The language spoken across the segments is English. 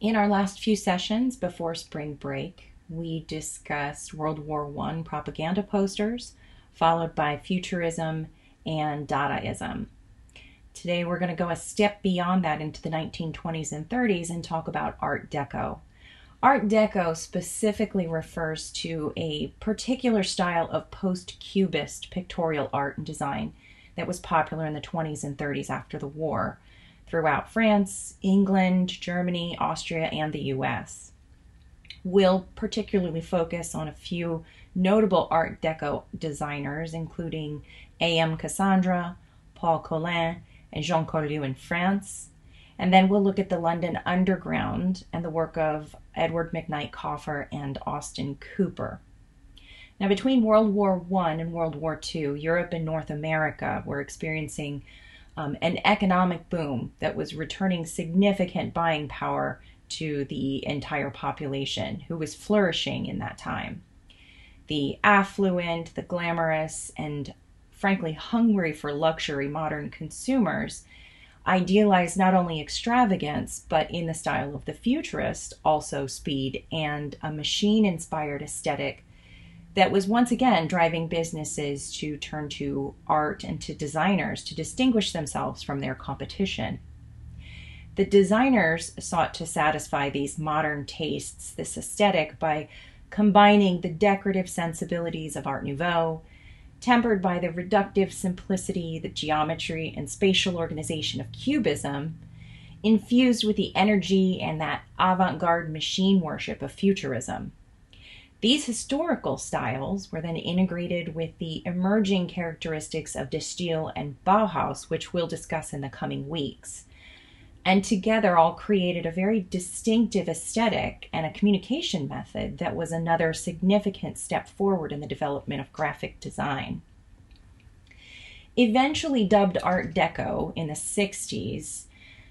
In our last few sessions before spring break, we discussed World War I propaganda posters, followed by Futurism and Dadaism. Today, we're going to go a step beyond that into the 1920s and 30s and talk about Art Deco. Art Deco specifically refers to a particular style of post Cubist pictorial art and design that was popular in the 20s and 30s after the war throughout France, England, Germany, Austria, and the US. We'll particularly focus on a few notable Art Deco designers, including A.M. Cassandra, Paul Colin, and Jean Carlu in France. And then we'll look at the London Underground and the work of Edward McKnight Kauffer and Austin Cooper. Now, between World War I and World War II, Europe and North America were experiencing um, an economic boom that was returning significant buying power to the entire population who was flourishing in that time. The affluent, the glamorous, and frankly hungry for luxury modern consumers idealized not only extravagance, but in the style of the futurist, also speed and a machine inspired aesthetic that was once again driving businesses to turn to art and to designers to distinguish themselves from their competition. The designers sought to satisfy these modern tastes, this aesthetic, by combining the decorative sensibilities of Art Nouveau, tempered by the reductive simplicity, the geometry, and spatial organization of Cubism, infused with the energy and that avant garde machine worship of Futurism. These historical styles were then integrated with the emerging characteristics of De Stijl and Bauhaus, which we'll discuss in the coming weeks. And together all created a very distinctive aesthetic and a communication method that was another significant step forward in the development of graphic design. Eventually dubbed Art Deco in the 60s,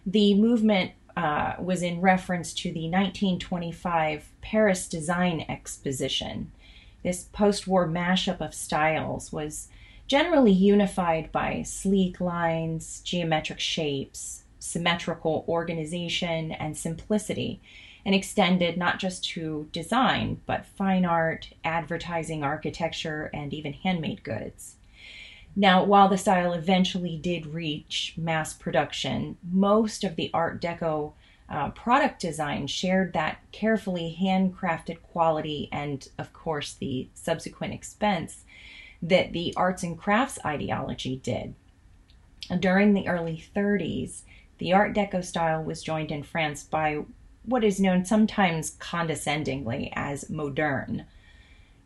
the movement uh, was in reference to the 1925 Paris Design Exposition. This post war mashup of styles was generally unified by sleek lines, geometric shapes, symmetrical organization, and simplicity, and extended not just to design, but fine art, advertising, architecture, and even handmade goods. Now, while the style eventually did reach mass production, most of the Art Deco uh, product design shared that carefully handcrafted quality and, of course, the subsequent expense that the arts and crafts ideology did. During the early 30s, the Art Deco style was joined in France by what is known sometimes condescendingly as moderne.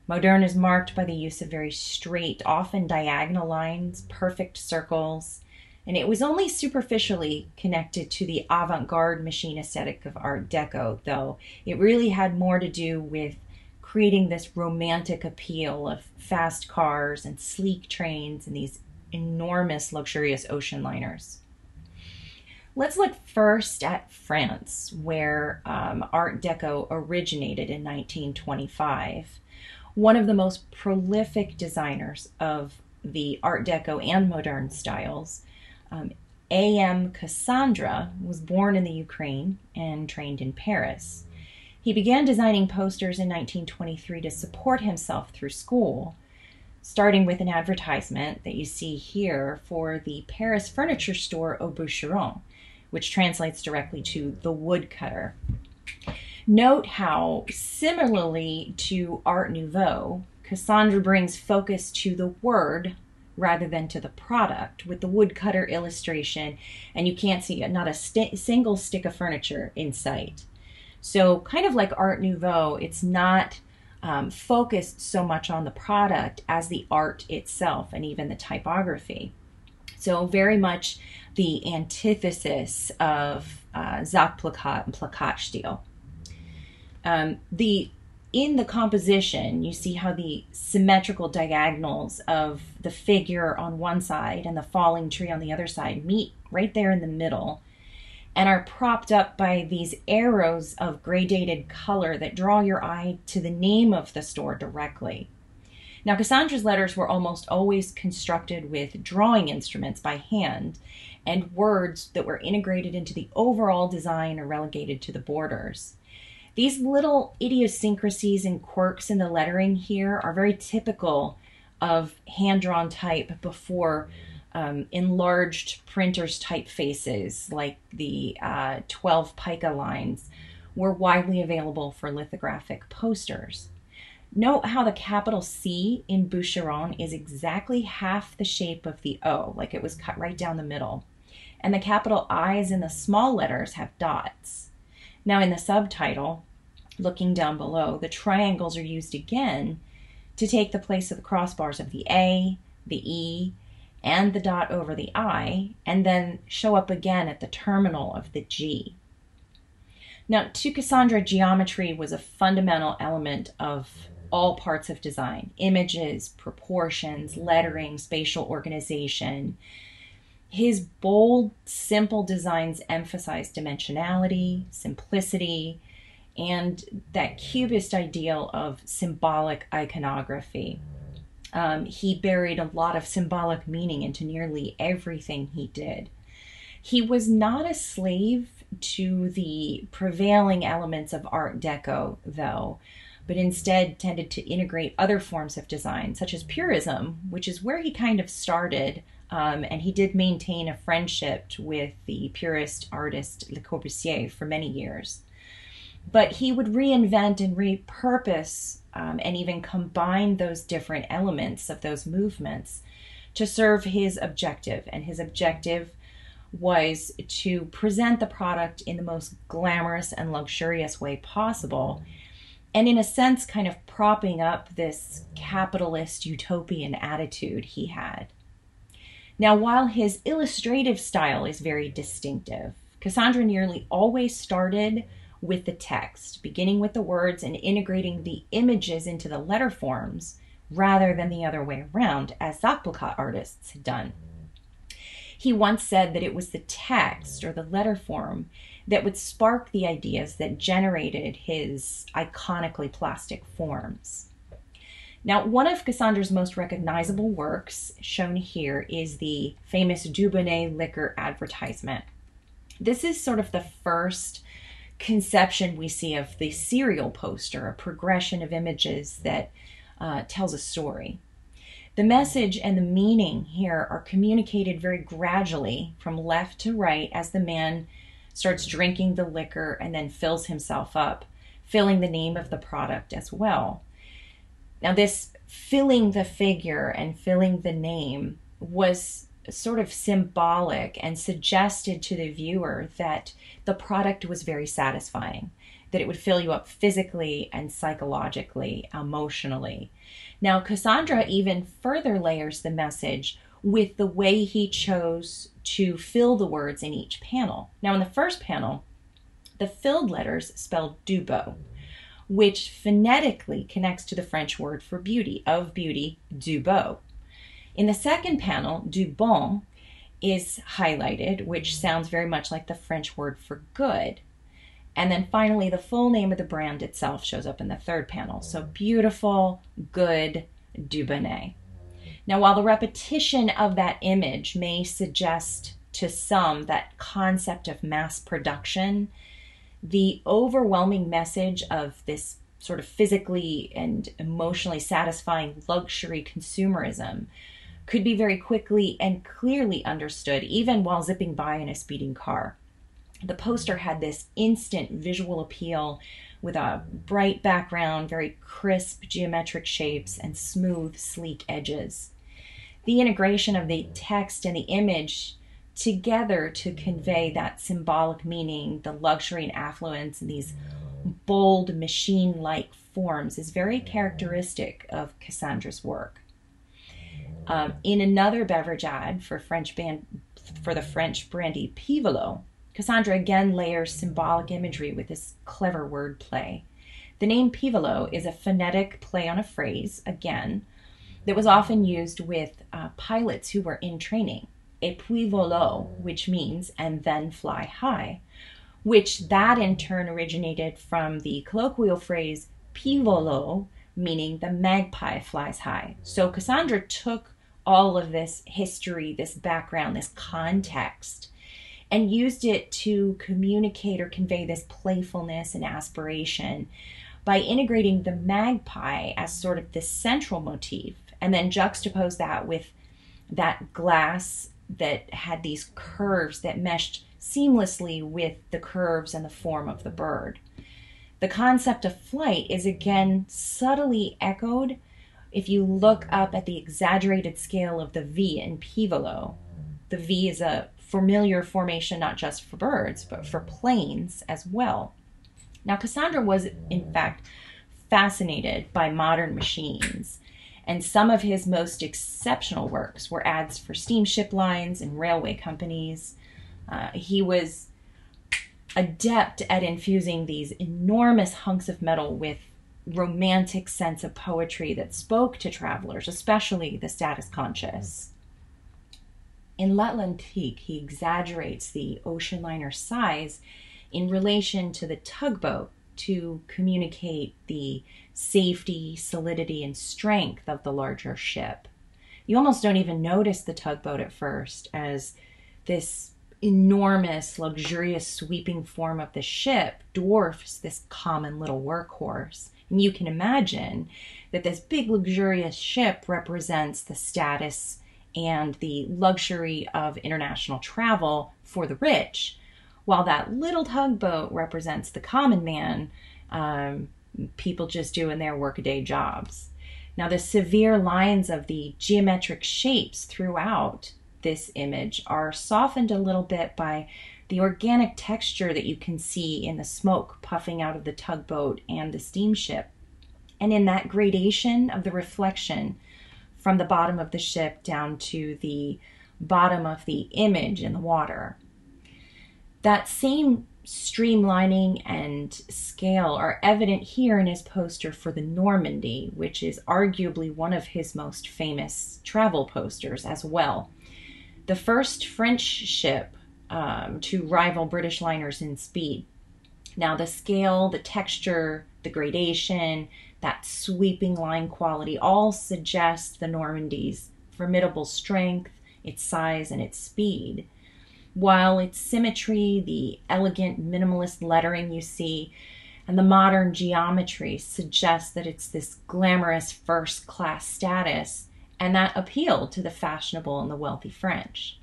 Moderne is marked by the use of very straight, often diagonal lines, perfect circles, and it was only superficially connected to the avant garde machine aesthetic of Art Deco, though it really had more to do with creating this romantic appeal of fast cars and sleek trains and these enormous luxurious ocean liners. Let's look first at France, where um, Art Deco originated in 1925 one of the most prolific designers of the Art Deco and modern styles. Um, A.M. Cassandra was born in the Ukraine and trained in Paris. He began designing posters in 1923 to support himself through school, starting with an advertisement that you see here for the Paris furniture store Au Bûcheron, which translates directly to the woodcutter. Note how, similarly to Art Nouveau, Cassandra brings focus to the word rather than to the product with the woodcutter illustration, and you can't see not a st- single stick of furniture in sight. So, kind of like Art Nouveau, it's not um, focused so much on the product as the art itself and even the typography. So, very much the antithesis of uh, Plakat and Plakatstil. Um, the in the composition, you see how the symmetrical diagonals of the figure on one side and the falling tree on the other side meet right there in the middle and are propped up by these arrows of gradated color that draw your eye to the name of the store directly. Now, Cassandra's letters were almost always constructed with drawing instruments by hand, and words that were integrated into the overall design or relegated to the borders. These little idiosyncrasies and quirks in the lettering here are very typical of hand drawn type before um, enlarged printers typefaces like the uh, 12 pica lines were widely available for lithographic posters. Note how the capital C in Bûcheron is exactly half the shape of the O, like it was cut right down the middle. And the capital I's in the small letters have dots. Now, in the subtitle, looking down below, the triangles are used again to take the place of the crossbars of the A, the E, and the dot over the I, and then show up again at the terminal of the G. Now, to Cassandra, geometry was a fundamental element of all parts of design images, proportions, lettering, spatial organization. His bold, simple designs emphasize dimensionality, simplicity, and that cubist ideal of symbolic iconography. Um, he buried a lot of symbolic meaning into nearly everything he did. He was not a slave to the prevailing elements of Art Deco, though, but instead tended to integrate other forms of design, such as Purism, which is where he kind of started. Um, and he did maintain a friendship with the Purist artist Le Corbusier for many years. But he would reinvent and repurpose um, and even combine those different elements of those movements to serve his objective. And his objective was to present the product in the most glamorous and luxurious way possible. And in a sense, kind of propping up this capitalist utopian attitude he had. Now, while his illustrative style is very distinctive, Cassandra nearly always started with the text, beginning with the words and integrating the images into the letter forms rather than the other way around, as Sachplakat artists had done. He once said that it was the text or the letter form that would spark the ideas that generated his iconically plastic forms. Now, one of Cassandra's most recognizable works, shown here, is the famous Dubonnet liquor advertisement. This is sort of the first conception we see of the serial poster, a progression of images that uh, tells a story. The message and the meaning here are communicated very gradually from left to right as the man starts drinking the liquor and then fills himself up, filling the name of the product as well. Now, this filling the figure and filling the name was sort of symbolic and suggested to the viewer that the product was very satisfying, that it would fill you up physically and psychologically, emotionally. Now, Cassandra even further layers the message with the way he chose to fill the words in each panel. Now, in the first panel, the filled letters spell Dubo, which phonetically connects to the French word for beauty, of beauty, du beau. In the second panel, du bon is highlighted, which sounds very much like the French word for good. And then finally, the full name of the brand itself shows up in the third panel. So beautiful, good, Dubonnet. Now, while the repetition of that image may suggest to some that concept of mass production, the overwhelming message of this sort of physically and emotionally satisfying luxury consumerism could be very quickly and clearly understood, even while zipping by in a speeding car. The poster had this instant visual appeal with a bright background, very crisp geometric shapes, and smooth, sleek edges. The integration of the text and the image together to convey that symbolic meaning, the luxury and affluence, and these bold machine like forms is very characteristic of Cassandra's work. Um, in another beverage ad for French band for the French brandy Pivolo, Cassandra again layers symbolic imagery with this clever word play. The name Pivolo is a phonetic play on a phrase, again, that was often used with uh, pilots who were in training. Puis volo, which means and then fly high, which that in turn originated from the colloquial phrase pivolo, meaning the magpie flies high. So Cassandra took all of this history, this background, this context, and used it to communicate or convey this playfulness and aspiration by integrating the magpie as sort of the central motif and then juxtapose that with that glass that had these curves that meshed seamlessly with the curves and the form of the bird. The concept of flight is again subtly echoed if you look up at the exaggerated scale of the V in Pivolo. The V is a familiar formation not just for birds, but for planes as well. Now, Cassandra was, in fact, fascinated by modern machines, and some of his most exceptional works were ads for steamship lines and railway companies. Uh, he was adept at infusing these enormous hunks of metal with romantic sense of poetry that spoke to travelers, especially the status conscious. In L'Atlantique, he exaggerates the ocean liner size in relation to the tugboat to communicate the safety, solidity, and strength of the larger ship. You almost don't even notice the tugboat at first as this enormous, luxurious, sweeping form of the ship dwarfs this common little workhorse. And you can imagine that this big, luxurious ship represents the status and the luxury of international travel for the rich while that little tugboat represents the common man, um, people just doing their workaday jobs. Now, the severe lines of the geometric shapes throughout this image are softened a little bit by the organic texture that you can see in the smoke puffing out of the tugboat and the steamship. And in that gradation of the reflection from the bottom of the ship down to the bottom of the image in the water. That same streamlining and scale are evident here in his poster for the Normandy, which is arguably one of his most famous travel posters as well. The first French ship um, to rival British liners in speed. Now, the scale, the texture, the gradation, that sweeping line quality all suggest the Normandy's formidable strength, its size, and its speed while its symmetry, the elegant minimalist lettering you see, and the modern geometry suggest that it's this glamorous first class status, and that appealed to the fashionable and the wealthy French.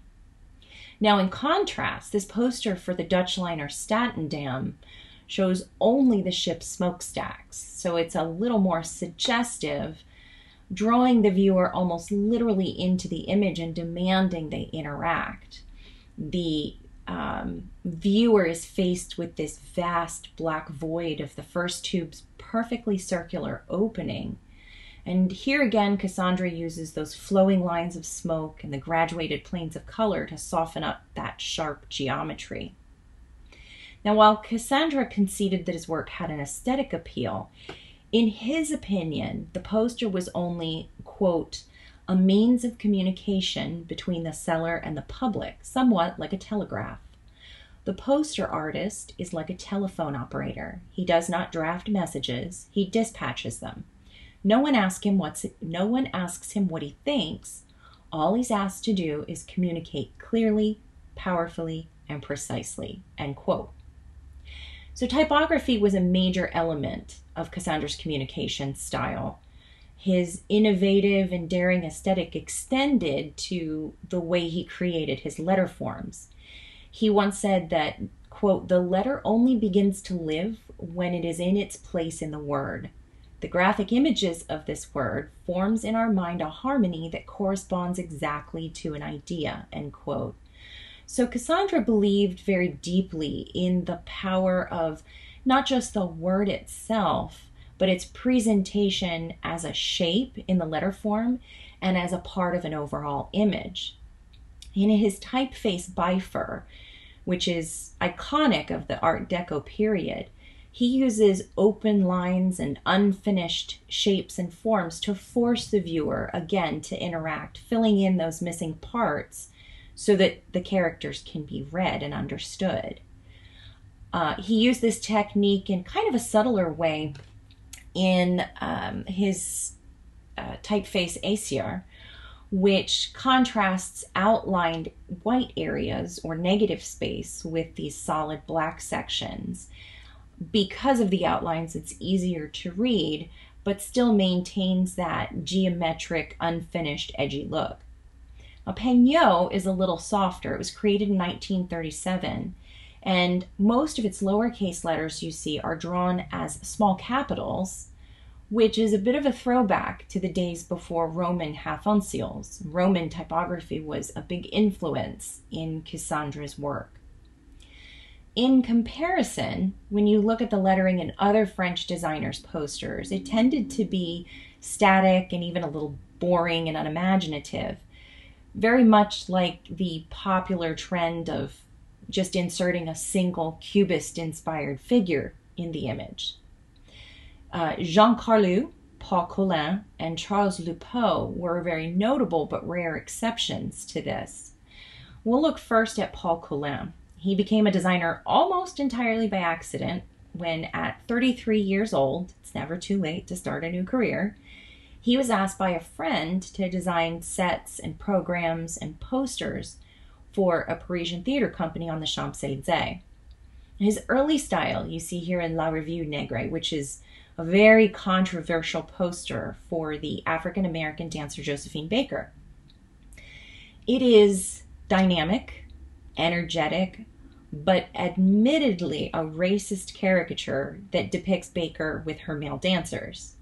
Now, in contrast, this poster for the Dutch liner Statendam shows only the ship's smokestacks, so it's a little more suggestive, drawing the viewer almost literally into the image and demanding they interact the um, viewer is faced with this vast black void of the first tube's perfectly circular opening. And here again, Cassandra uses those flowing lines of smoke and the graduated planes of color to soften up that sharp geometry. Now, while Cassandra conceded that his work had an aesthetic appeal, in his opinion, the poster was only, quote, a means of communication between the seller and the public, somewhat like a telegraph. The poster artist is like a telephone operator. He does not draft messages, he dispatches them. No one asks him what's no one asks him what he thinks. All he's asked to do is communicate clearly, powerfully, and precisely. End quote. So typography was a major element of Cassandra's communication style his innovative and daring aesthetic extended to the way he created his letter forms. He once said that, quote, the letter only begins to live when it is in its place in the word. The graphic images of this word forms in our mind a harmony that corresponds exactly to an idea, end quote. So Cassandra believed very deeply in the power of not just the word itself, but its presentation as a shape in the letter form and as a part of an overall image. In his typeface Bifur, which is iconic of the Art Deco period, he uses open lines and unfinished shapes and forms to force the viewer again to interact, filling in those missing parts so that the characters can be read and understood. Uh, he used this technique in kind of a subtler way in um, his uh, typeface Acier, which contrasts outlined white areas or negative space with these solid black sections. Because of the outlines, it's easier to read, but still maintains that geometric, unfinished, edgy look. A Peignot is a little softer. It was created in 1937, and most of its lowercase letters you see are drawn as small capitals which is a bit of a throwback to the days before Roman half uncials. Roman typography was a big influence in Cassandra's work. In comparison, when you look at the lettering in other French designers' posters, it tended to be static and even a little boring and unimaginative, very much like the popular trend of just inserting a single cubist inspired figure in the image. Uh, Jean Carlu, Paul Colin, and Charles Loupot were very notable but rare exceptions to this. We'll look first at Paul Colin. He became a designer almost entirely by accident when, at 33 years old, it's never too late to start a new career, he was asked by a friend to design sets and programs and posters for a Parisian theater company on the Champs Elysees. His early style you see here in La Revue Negre, which is a very controversial poster for the African American dancer Josephine Baker. It is dynamic, energetic, but admittedly a racist caricature that depicts Baker with her male dancers.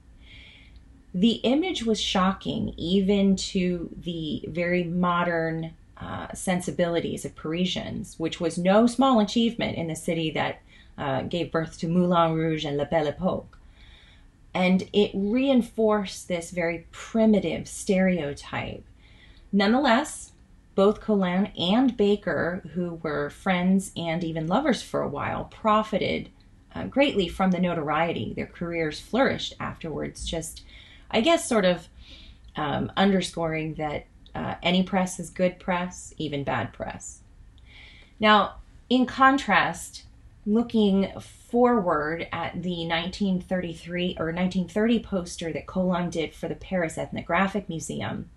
The image was shocking even to the very modern uh, sensibilities of Parisians, which was no small achievement in the city that uh, gave birth to Moulin Rouge and La Belle Epoque. And it reinforced this very primitive stereotype. Nonetheless, both Colin and Baker, who were friends and even lovers for a while, profited uh, greatly from the notoriety. Their careers flourished afterwards, just, I guess, sort of um, underscoring that uh, any press is good press, even bad press. Now, in contrast, looking forward at the 1933 or 1930 poster that Colin did for the Paris Ethnographic Museum,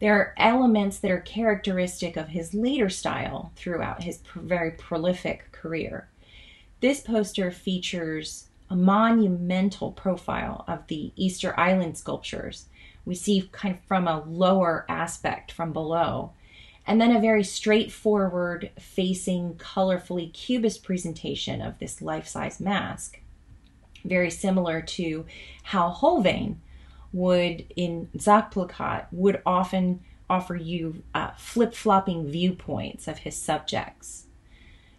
there are elements that are characteristic of his later style throughout his very prolific career. This poster features a monumental profile of the Easter Island sculptures. We see kind of from a lower aspect from below and then a very straightforward facing colorfully cubist presentation of this life-size mask very similar to how Hohlwein would in Sachplakat would often offer you uh, flip-flopping viewpoints of his subjects.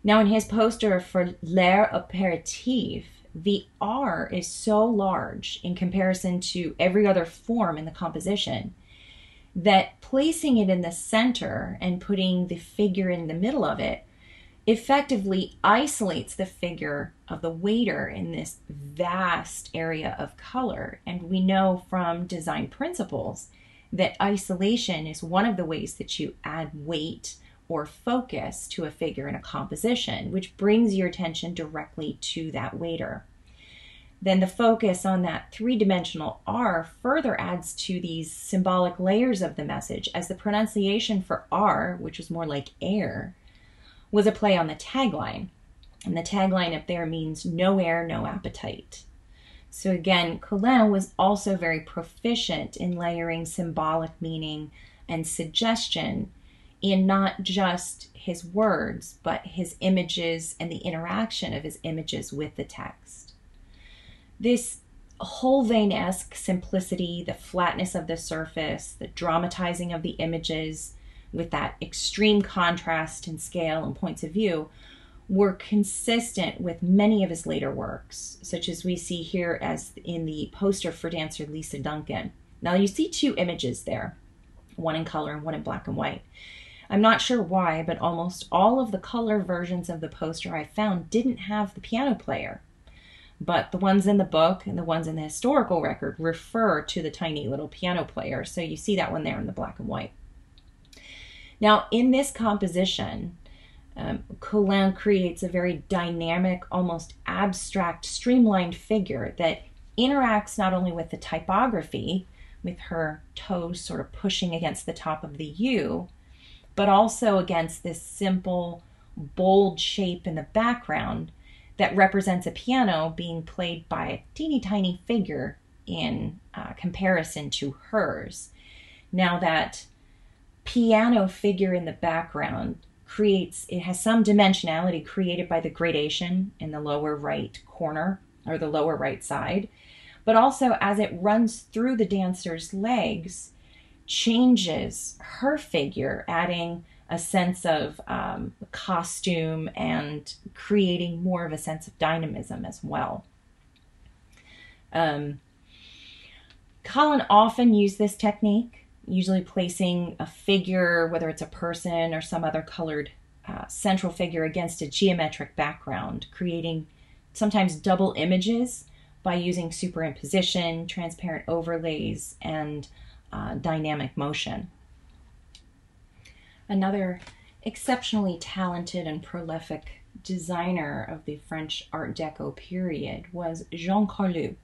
Now in his poster for L'Air Opératif, the R is so large in comparison to every other form in the composition that placing it in the center and putting the figure in the middle of it effectively isolates the figure of the waiter in this vast area of color. And we know from design principles that isolation is one of the ways that you add weight or focus to a figure in a composition, which brings your attention directly to that waiter then the focus on that three dimensional R further adds to these symbolic layers of the message, as the pronunciation for R, which was more like air, was a play on the tagline. And the tagline up there means no air, no appetite. So again, Colin was also very proficient in layering symbolic meaning and suggestion in not just his words, but his images and the interaction of his images with the text this Hohlwein esque simplicity, the flatness of the surface, the dramatizing of the images with that extreme contrast in scale and points of view were consistent with many of his later works, such as we see here as in the poster for dancer Lisa Duncan. Now you see two images there, one in color and one in black and white. I'm not sure why, but almost all of the color versions of the poster I found didn't have the piano player. But the ones in the book and the ones in the historical record refer to the tiny little piano player. So you see that one there in the black and white. Now, in this composition, um, Colin creates a very dynamic, almost abstract, streamlined figure that interacts not only with the typography, with her toes sort of pushing against the top of the U, but also against this simple, bold shape in the background that represents a piano being played by a teeny tiny figure in uh, comparison to hers. Now, that piano figure in the background creates, it has some dimensionality created by the gradation in the lower right corner or the lower right side, but also as it runs through the dancer's legs, changes her figure, adding a sense of um, costume and creating more of a sense of dynamism as well. Um, Colin often used this technique, usually placing a figure, whether it's a person or some other colored uh, central figure, against a geometric background, creating sometimes double images by using superimposition, transparent overlays, and uh, dynamic motion. Another exceptionally talented and prolific designer of the French Art Deco period was Jean Carlu.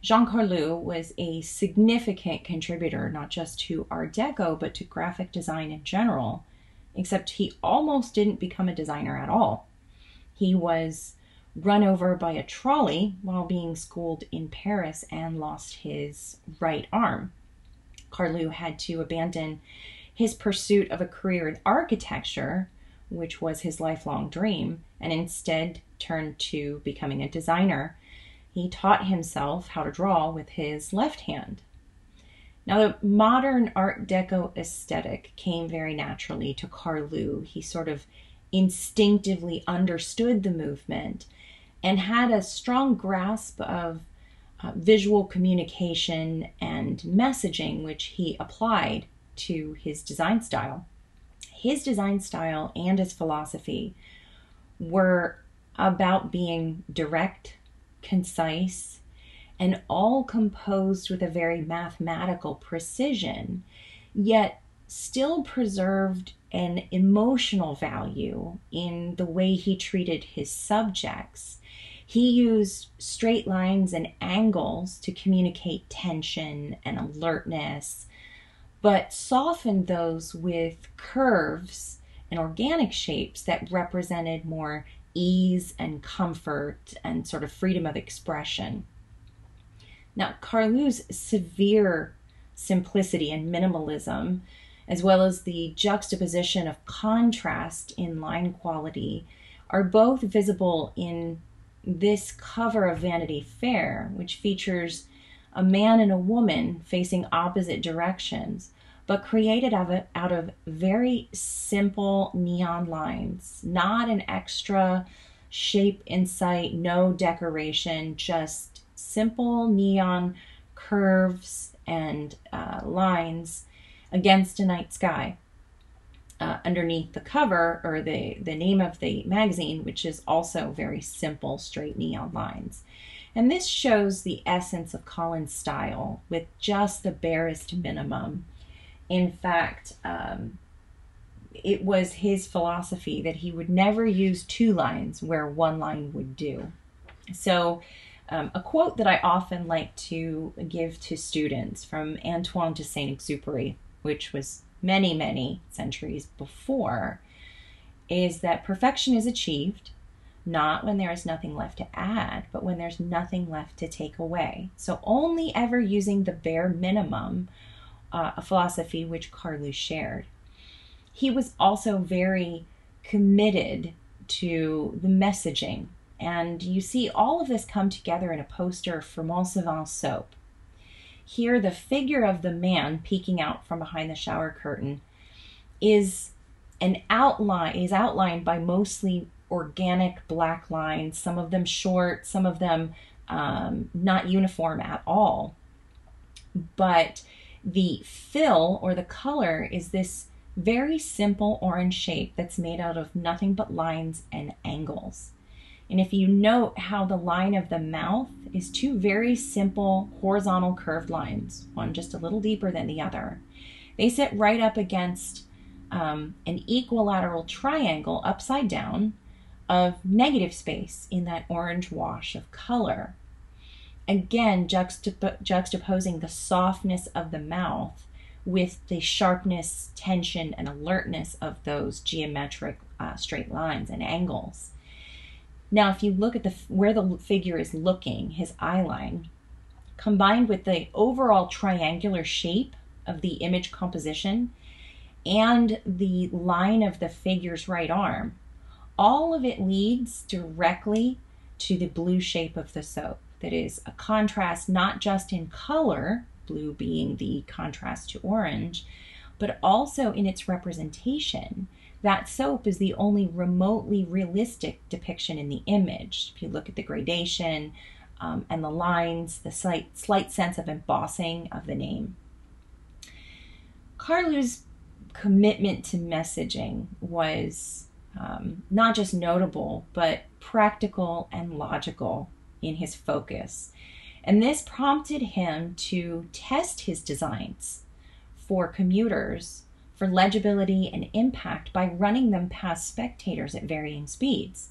Jean Carlu was a significant contributor not just to Art Deco but to graphic design in general, except he almost didn't become a designer at all. He was run over by a trolley while being schooled in Paris and lost his right arm. Carlu had to abandon his pursuit of a career in architecture, which was his lifelong dream, and instead turned to becoming a designer he taught himself how to draw with his left hand. Now, the modern Art Deco aesthetic came very naturally to Carlu. He sort of instinctively understood the movement and had a strong grasp of uh, visual communication and messaging, which he applied to his design style. His design style and his philosophy were about being direct, concise, and all composed with a very mathematical precision, yet still preserved an emotional value in the way he treated his subjects. He used straight lines and angles to communicate tension and alertness, but softened those with curves and organic shapes that represented more ease and comfort and sort of freedom of expression. Now, Carlu's severe simplicity and minimalism, as well as the juxtaposition of contrast in line quality, are both visible in this cover of Vanity Fair, which features a man and a woman facing opposite directions, but created out of, very simple neon lines, not an extra shape in sight, no decoration, just simple neon curves and uh, lines against a night sky. Uh, underneath the cover or the, the name of the magazine, which is also very simple, straight neon lines. And this shows the essence of Colin's style with just the barest minimum in fact, um, it was his philosophy that he would never use two lines where one line would do. So, um, a quote that I often like to give to students from Antoine de Saint Exupéry, which was many, many centuries before, is that perfection is achieved not when there is nothing left to add, but when there's nothing left to take away. So, only ever using the bare minimum uh, a philosophy which Carlu shared. He was also very committed to the messaging, and you see all of this come together in a poster for Monsavon soap. Here, the figure of the man peeking out from behind the shower curtain is an outline is outlined by mostly organic black lines, some of them short, some of them um, not uniform at all. But the fill or the color is this very simple orange shape that's made out of nothing but lines and angles. And if you note how the line of the mouth is two very simple horizontal curved lines, one just a little deeper than the other, they sit right up against um, an equilateral triangle upside down of negative space in that orange wash of color. again juxtap- juxtaposing the softness of the mouth with the sharpness, tension, and alertness of those geometric uh, straight lines and angles. Now, if you look at the where the figure is looking, his eye line, combined with the overall triangular shape of the image composition and the line of the figure's right arm, all of it leads directly to the blue shape of the soap. That is a contrast not just in color, blue being the contrast to orange, but also in its representation. That soap is the only remotely realistic depiction in the image. If you look at the gradation um, and the lines, the slight, slight sense of embossing of the name. Carlu's commitment to messaging was um, not just notable, but practical and logical in his focus. And this prompted him to test his designs for commuters for legibility and impact by running them past spectators at varying speeds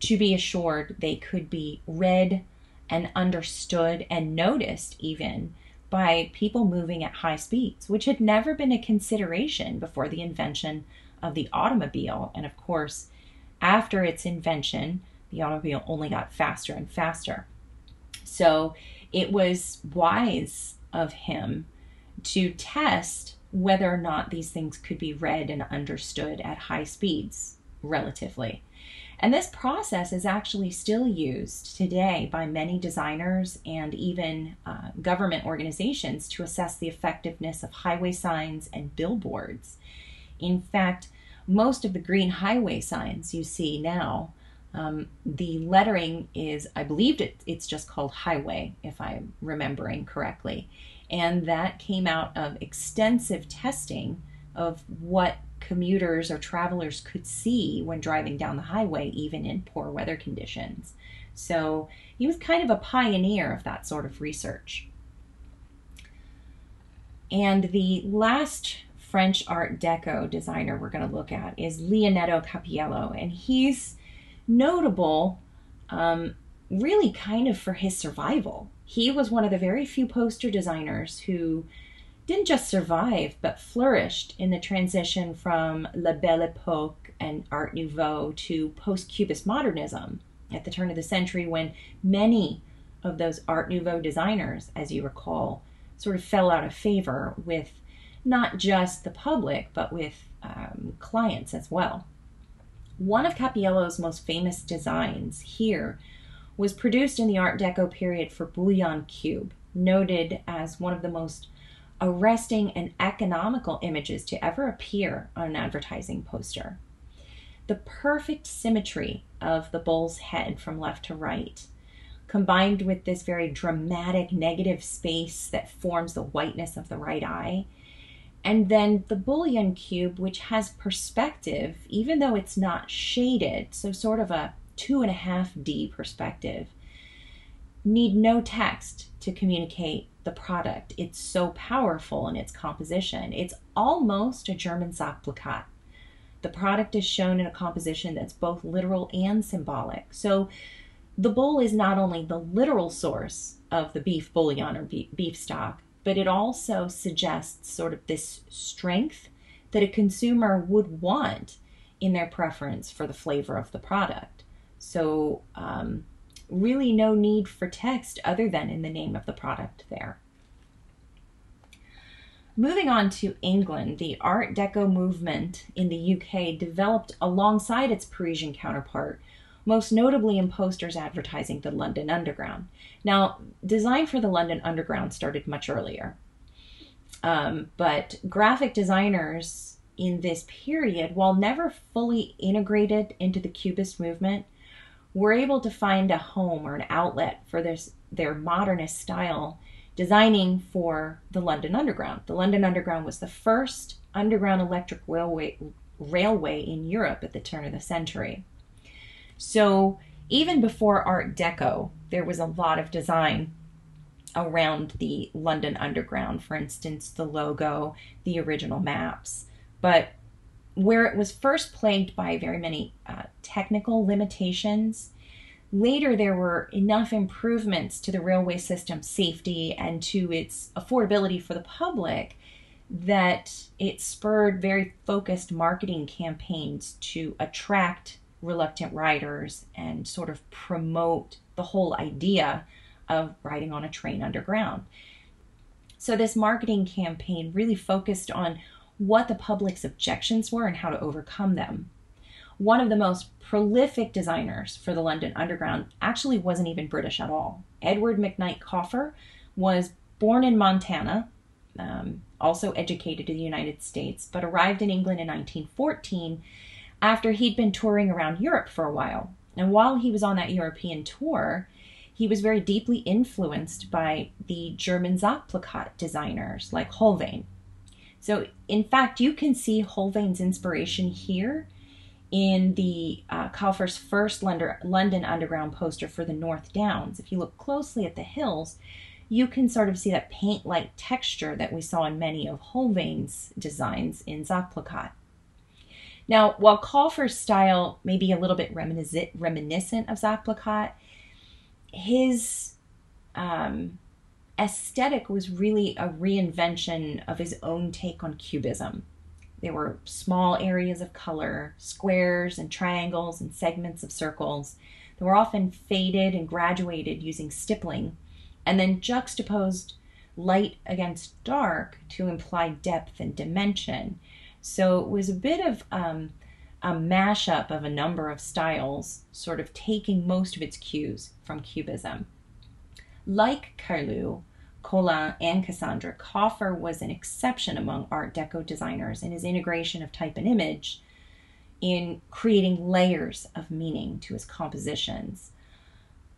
to be assured they could be read and understood and noticed even by people moving at high speeds, which had never been a consideration before the invention of the automobile. And of course, after its invention, the automobile only got faster and faster. So it was wise of him to test whether or not these things could be read and understood at high speeds relatively. And this process is actually still used today by many designers and even uh, government organizations to assess the effectiveness of highway signs and billboards. In fact, most of the green highway signs you see now, um, the lettering is, I believe it, it's just called highway, if I'm remembering correctly. And that came out of extensive testing of what commuters or travelers could see when driving down the highway, even in poor weather conditions. So he was kind of a pioneer of that sort of research. And the last French Art Deco designer we're going to look at is Leonetto Cappiello, and he's notable um, really kind of for his survival. He was one of the very few poster designers who didn't just survive, but flourished in the transition from La Belle Epoque and Art Nouveau to post Cubist modernism at the turn of the century, when many of those Art Nouveau designers, as you recall, sort of fell out of favor with not just the public, but with um, clients as well. One of Cappiello's most famous designs here was produced in the Art Deco period for Bouillon Cube, noted as one of the most arresting and economical images to ever appear on an advertising poster. The perfect symmetry of the bull's head from left to right, combined with this very dramatic negative space that forms the whiteness of the right eye, and then the bouillon cube, which has perspective, even though it's not shaded, so sort of a two and a half D perspective, need no text to communicate the product. It's so powerful in its composition. It's almost a German Sachplakat. The product is shown in a composition that's both literal and symbolic. So the bowl is not only the literal source of the beef bouillon or beef stock, but it also suggests sort of this strength that a consumer would want in their preference for the flavor of the product. So, um, really no need for text other than in the name of the product there. Moving on to England, the Art Deco movement in the UK developed alongside its Parisian counterpart, most notably in posters advertising the London Underground. Now, design for the London Underground started much earlier, um, but graphic designers in this period, while never fully integrated into the Cubist movement, were able to find a home or an outlet for this, their modernist style, designing for the London Underground. The London Underground was the first underground electric railway, railway in Europe at the turn of the century. So even before Art Deco, there was a lot of design around the London Underground, for instance, the logo, the original maps. But where it was first plagued by very many uh, technical limitations, Later, there were enough improvements to the railway system's safety and to its affordability for the public that it spurred very focused marketing campaigns to attract reluctant riders and sort of promote the whole idea of riding on a train underground. So, this marketing campaign really focused on what the public's objections were and how to overcome them. One of the most prolific designers for the London Underground actually wasn't even British at all. Edward McKnight Kauffer was born in Montana, um, also educated in the United States, but arrived in England in 1914 after he'd been touring around Europe for a while. And while he was on that European tour, he was very deeply influenced by the German Sachplakat designers like Hohlwein. So, in fact, you can see Hohlwein's inspiration here in the uh, first London Underground poster for the North Downs. If you look closely at the hills, you can sort of see that paint-like texture that we saw in many of Hohlwein's designs in Sachplakat. Now, while Kauffer's style may be a little bit reminiscent of Sachplakat, his um, aesthetic was really a reinvention of his own take on cubism. There were small areas of color, squares and triangles and segments of circles that were often faded and graduated using stippling, and then juxtaposed light against dark to imply depth and dimension. So it was a bit of um, a mashup of a number of styles, sort of taking most of its cues from Cubism. Like Carlu, Colin, and Cassandre, Kauffer was an exception among Art Deco designers in his integration of type and image in creating layers of meaning to his compositions.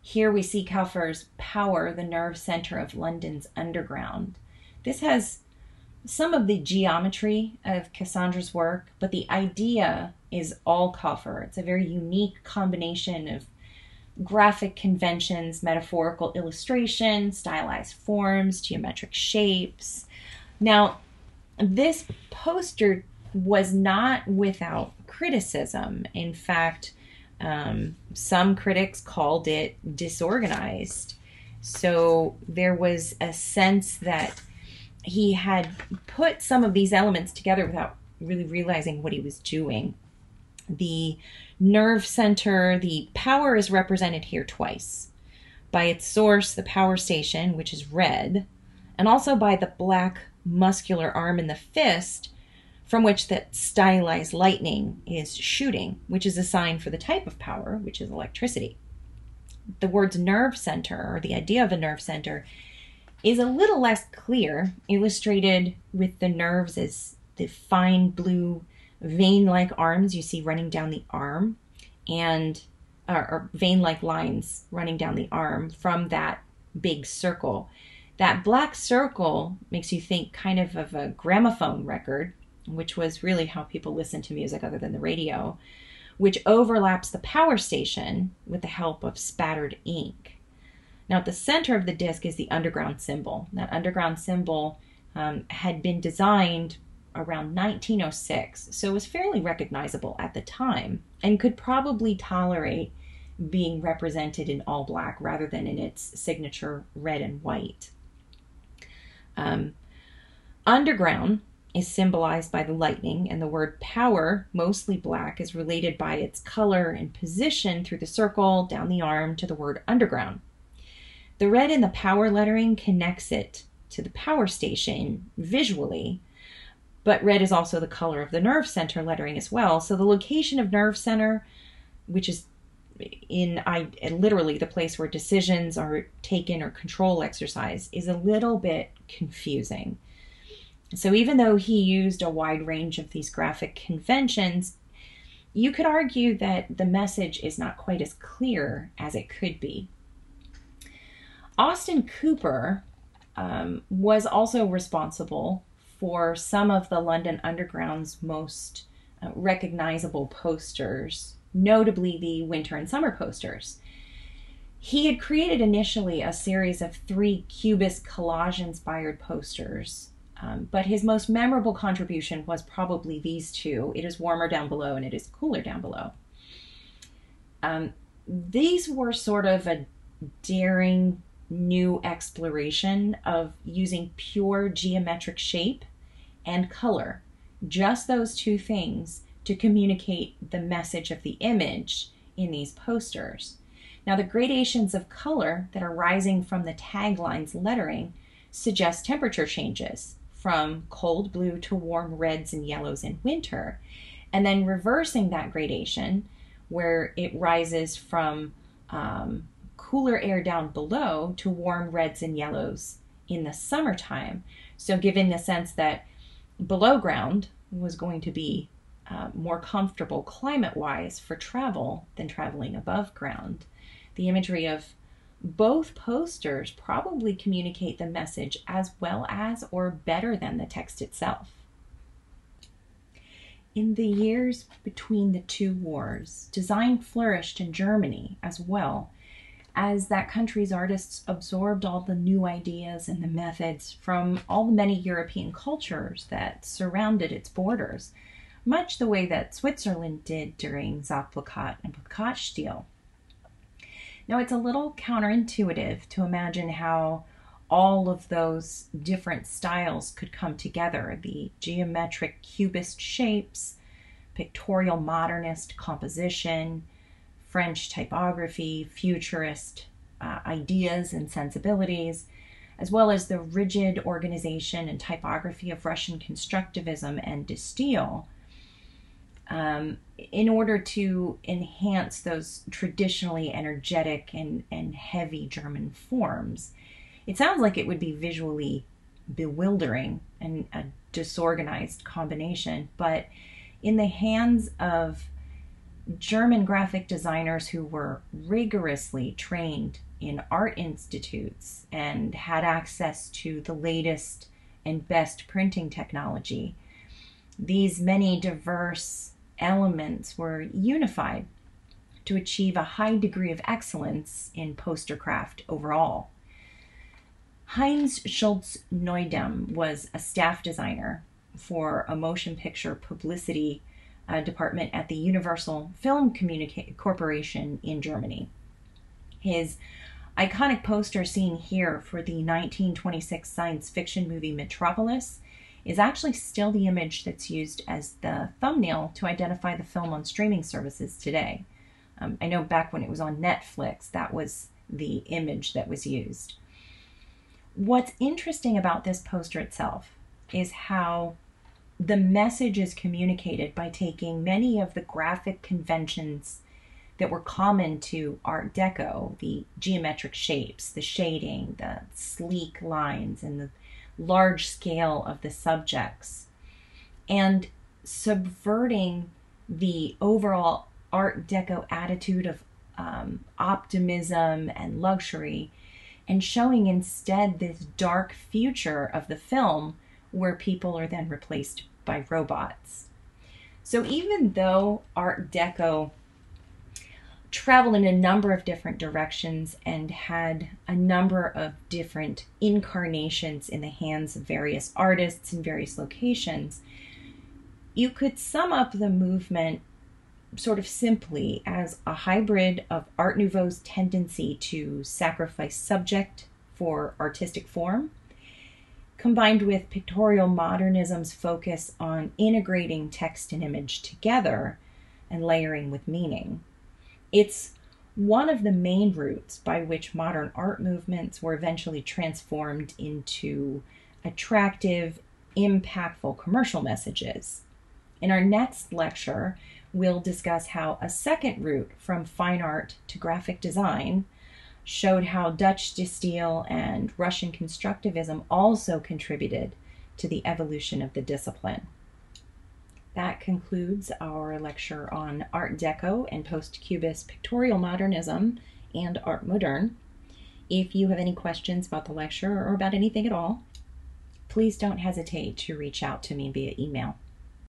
Here we see Kauffer's Power, the nerve center of London's underground. This has some of the geometry of Cassandre's work, but the idea is all Kauffer. It's a very unique combination of graphic conventions, metaphorical illustration, stylized forms, geometric shapes. Now, this poster was not without criticism. In fact, um, some critics called it disorganized. So there was a sense that he had put some of these elements together without really realizing what he was doing. The nerve center, the power is represented here twice by its source, the power station, which is red, and also by the black muscular arm in the fist from which that stylized lightning is shooting, which is a sign for the type of power, which is electricity. The words nerve center, or the idea of a nerve center, is a little less clear, illustrated with the nerves as the fine blue vein like arms you see running down the arm, and uh, or vein like lines running down the arm from that big circle. That black circle makes you think kind of of a gramophone record, which was really how people listened to music other than the radio, which overlaps the power station with the help of spattered ink. Now, at the center of the disc is the underground symbol. That underground symbol um, had been designed around 1906, so was fairly recognizable at the time and could probably tolerate being represented in all black rather than in its signature red and white. Um, underground is symbolized by the lightning, and the word power, mostly black, is related by its color and position through the circle down the arm to the word underground. The red in the power lettering connects it to the power station visually, but red is also the color of the nerve center lettering as well. So the location of nerve center, which is in I literally the place where decisions are taken or control exercise, is a little bit confusing. So even though he used a wide range of these graphic conventions, you could argue that the message is not quite as clear as it could be. Austin Cooper um, was also responsible for some of the London Underground's most uh, recognizable posters, notably the winter and summer posters. He had created initially a series of three Cubist collage inspired posters, um, but his most memorable contribution was probably these two It is warmer down below and it is cooler down below. Um, these were sort of a daring new exploration of using pure geometric shape and color, just those two things, to communicate the message of the image in these posters. Now, the gradations of color that are rising from the tagline's lettering suggest temperature changes from cold blue to warm reds and yellows in winter, and then reversing that gradation where it rises from um, cooler air down below to warm reds and yellows in the summertime. So, giving the sense that below ground was going to be uh, more comfortable climate wise for travel than traveling above ground. The imagery of both posters probably communicate the message as well as or better than the text itself. In the years between the two wars, design flourished in Germany as well, as that country's artists absorbed all the new ideas and the methods from all the many European cultures that surrounded its borders, much the way that Switzerland did during Sachplakat and Plakatstil. Now, it's a little counterintuitive to imagine how all of those different styles could come together the geometric cubist shapes, pictorial modernist composition, French typography, futurist uh, ideas and sensibilities, as well as the rigid organization and typography of Russian constructivism and de Stijl, um, in order to enhance those traditionally energetic and, and heavy German forms. It sounds like it would be visually bewildering and a disorganized combination, but in the hands of German graphic designers who were rigorously trained in art institutes and had access to the latest and best printing technology. These many diverse elements were unified to achieve a high degree of excellence in poster craft overall. Heinz Schulze Neudem was a staff designer for a motion picture publicity uh, department at the Universal Film Communica- Corporation in Germany. His iconic poster seen here for the 1926 science fiction movie Metropolis is actually still the image that's used as the thumbnail to identify the film on streaming services today. Um, I know back when it was on Netflix, that was the image that was used. What's interesting about this poster itself is how the message is communicated by taking many of the graphic conventions that were common to Art Deco the geometric shapes, the shading, the sleek lines, and the large scale of the subjects, and subverting the overall Art Deco attitude of um, optimism and luxury, and showing instead this dark future of the film where people are then replaced by robots. So even though Art Deco traveled in a number of different directions and had a number of different incarnations in the hands of various artists in various locations, you could sum up the movement sort of simply as a hybrid of Art Nouveau's tendency to sacrifice subject for artistic form combined with pictorial modernism's focus on integrating text and image together and layering with meaning. It's one of the main routes by which modern art movements were eventually transformed into attractive, impactful commercial messages. In our next lecture, we'll discuss how a second route from fine art to graphic design showed how De Stijl and Russian constructivism also contributed to the evolution of the discipline. That concludes our lecture on Art Deco and Post Cubist pictorial modernism and Art Moderne. If you have any questions about the lecture or about anything at all, please don't hesitate to reach out to me via email.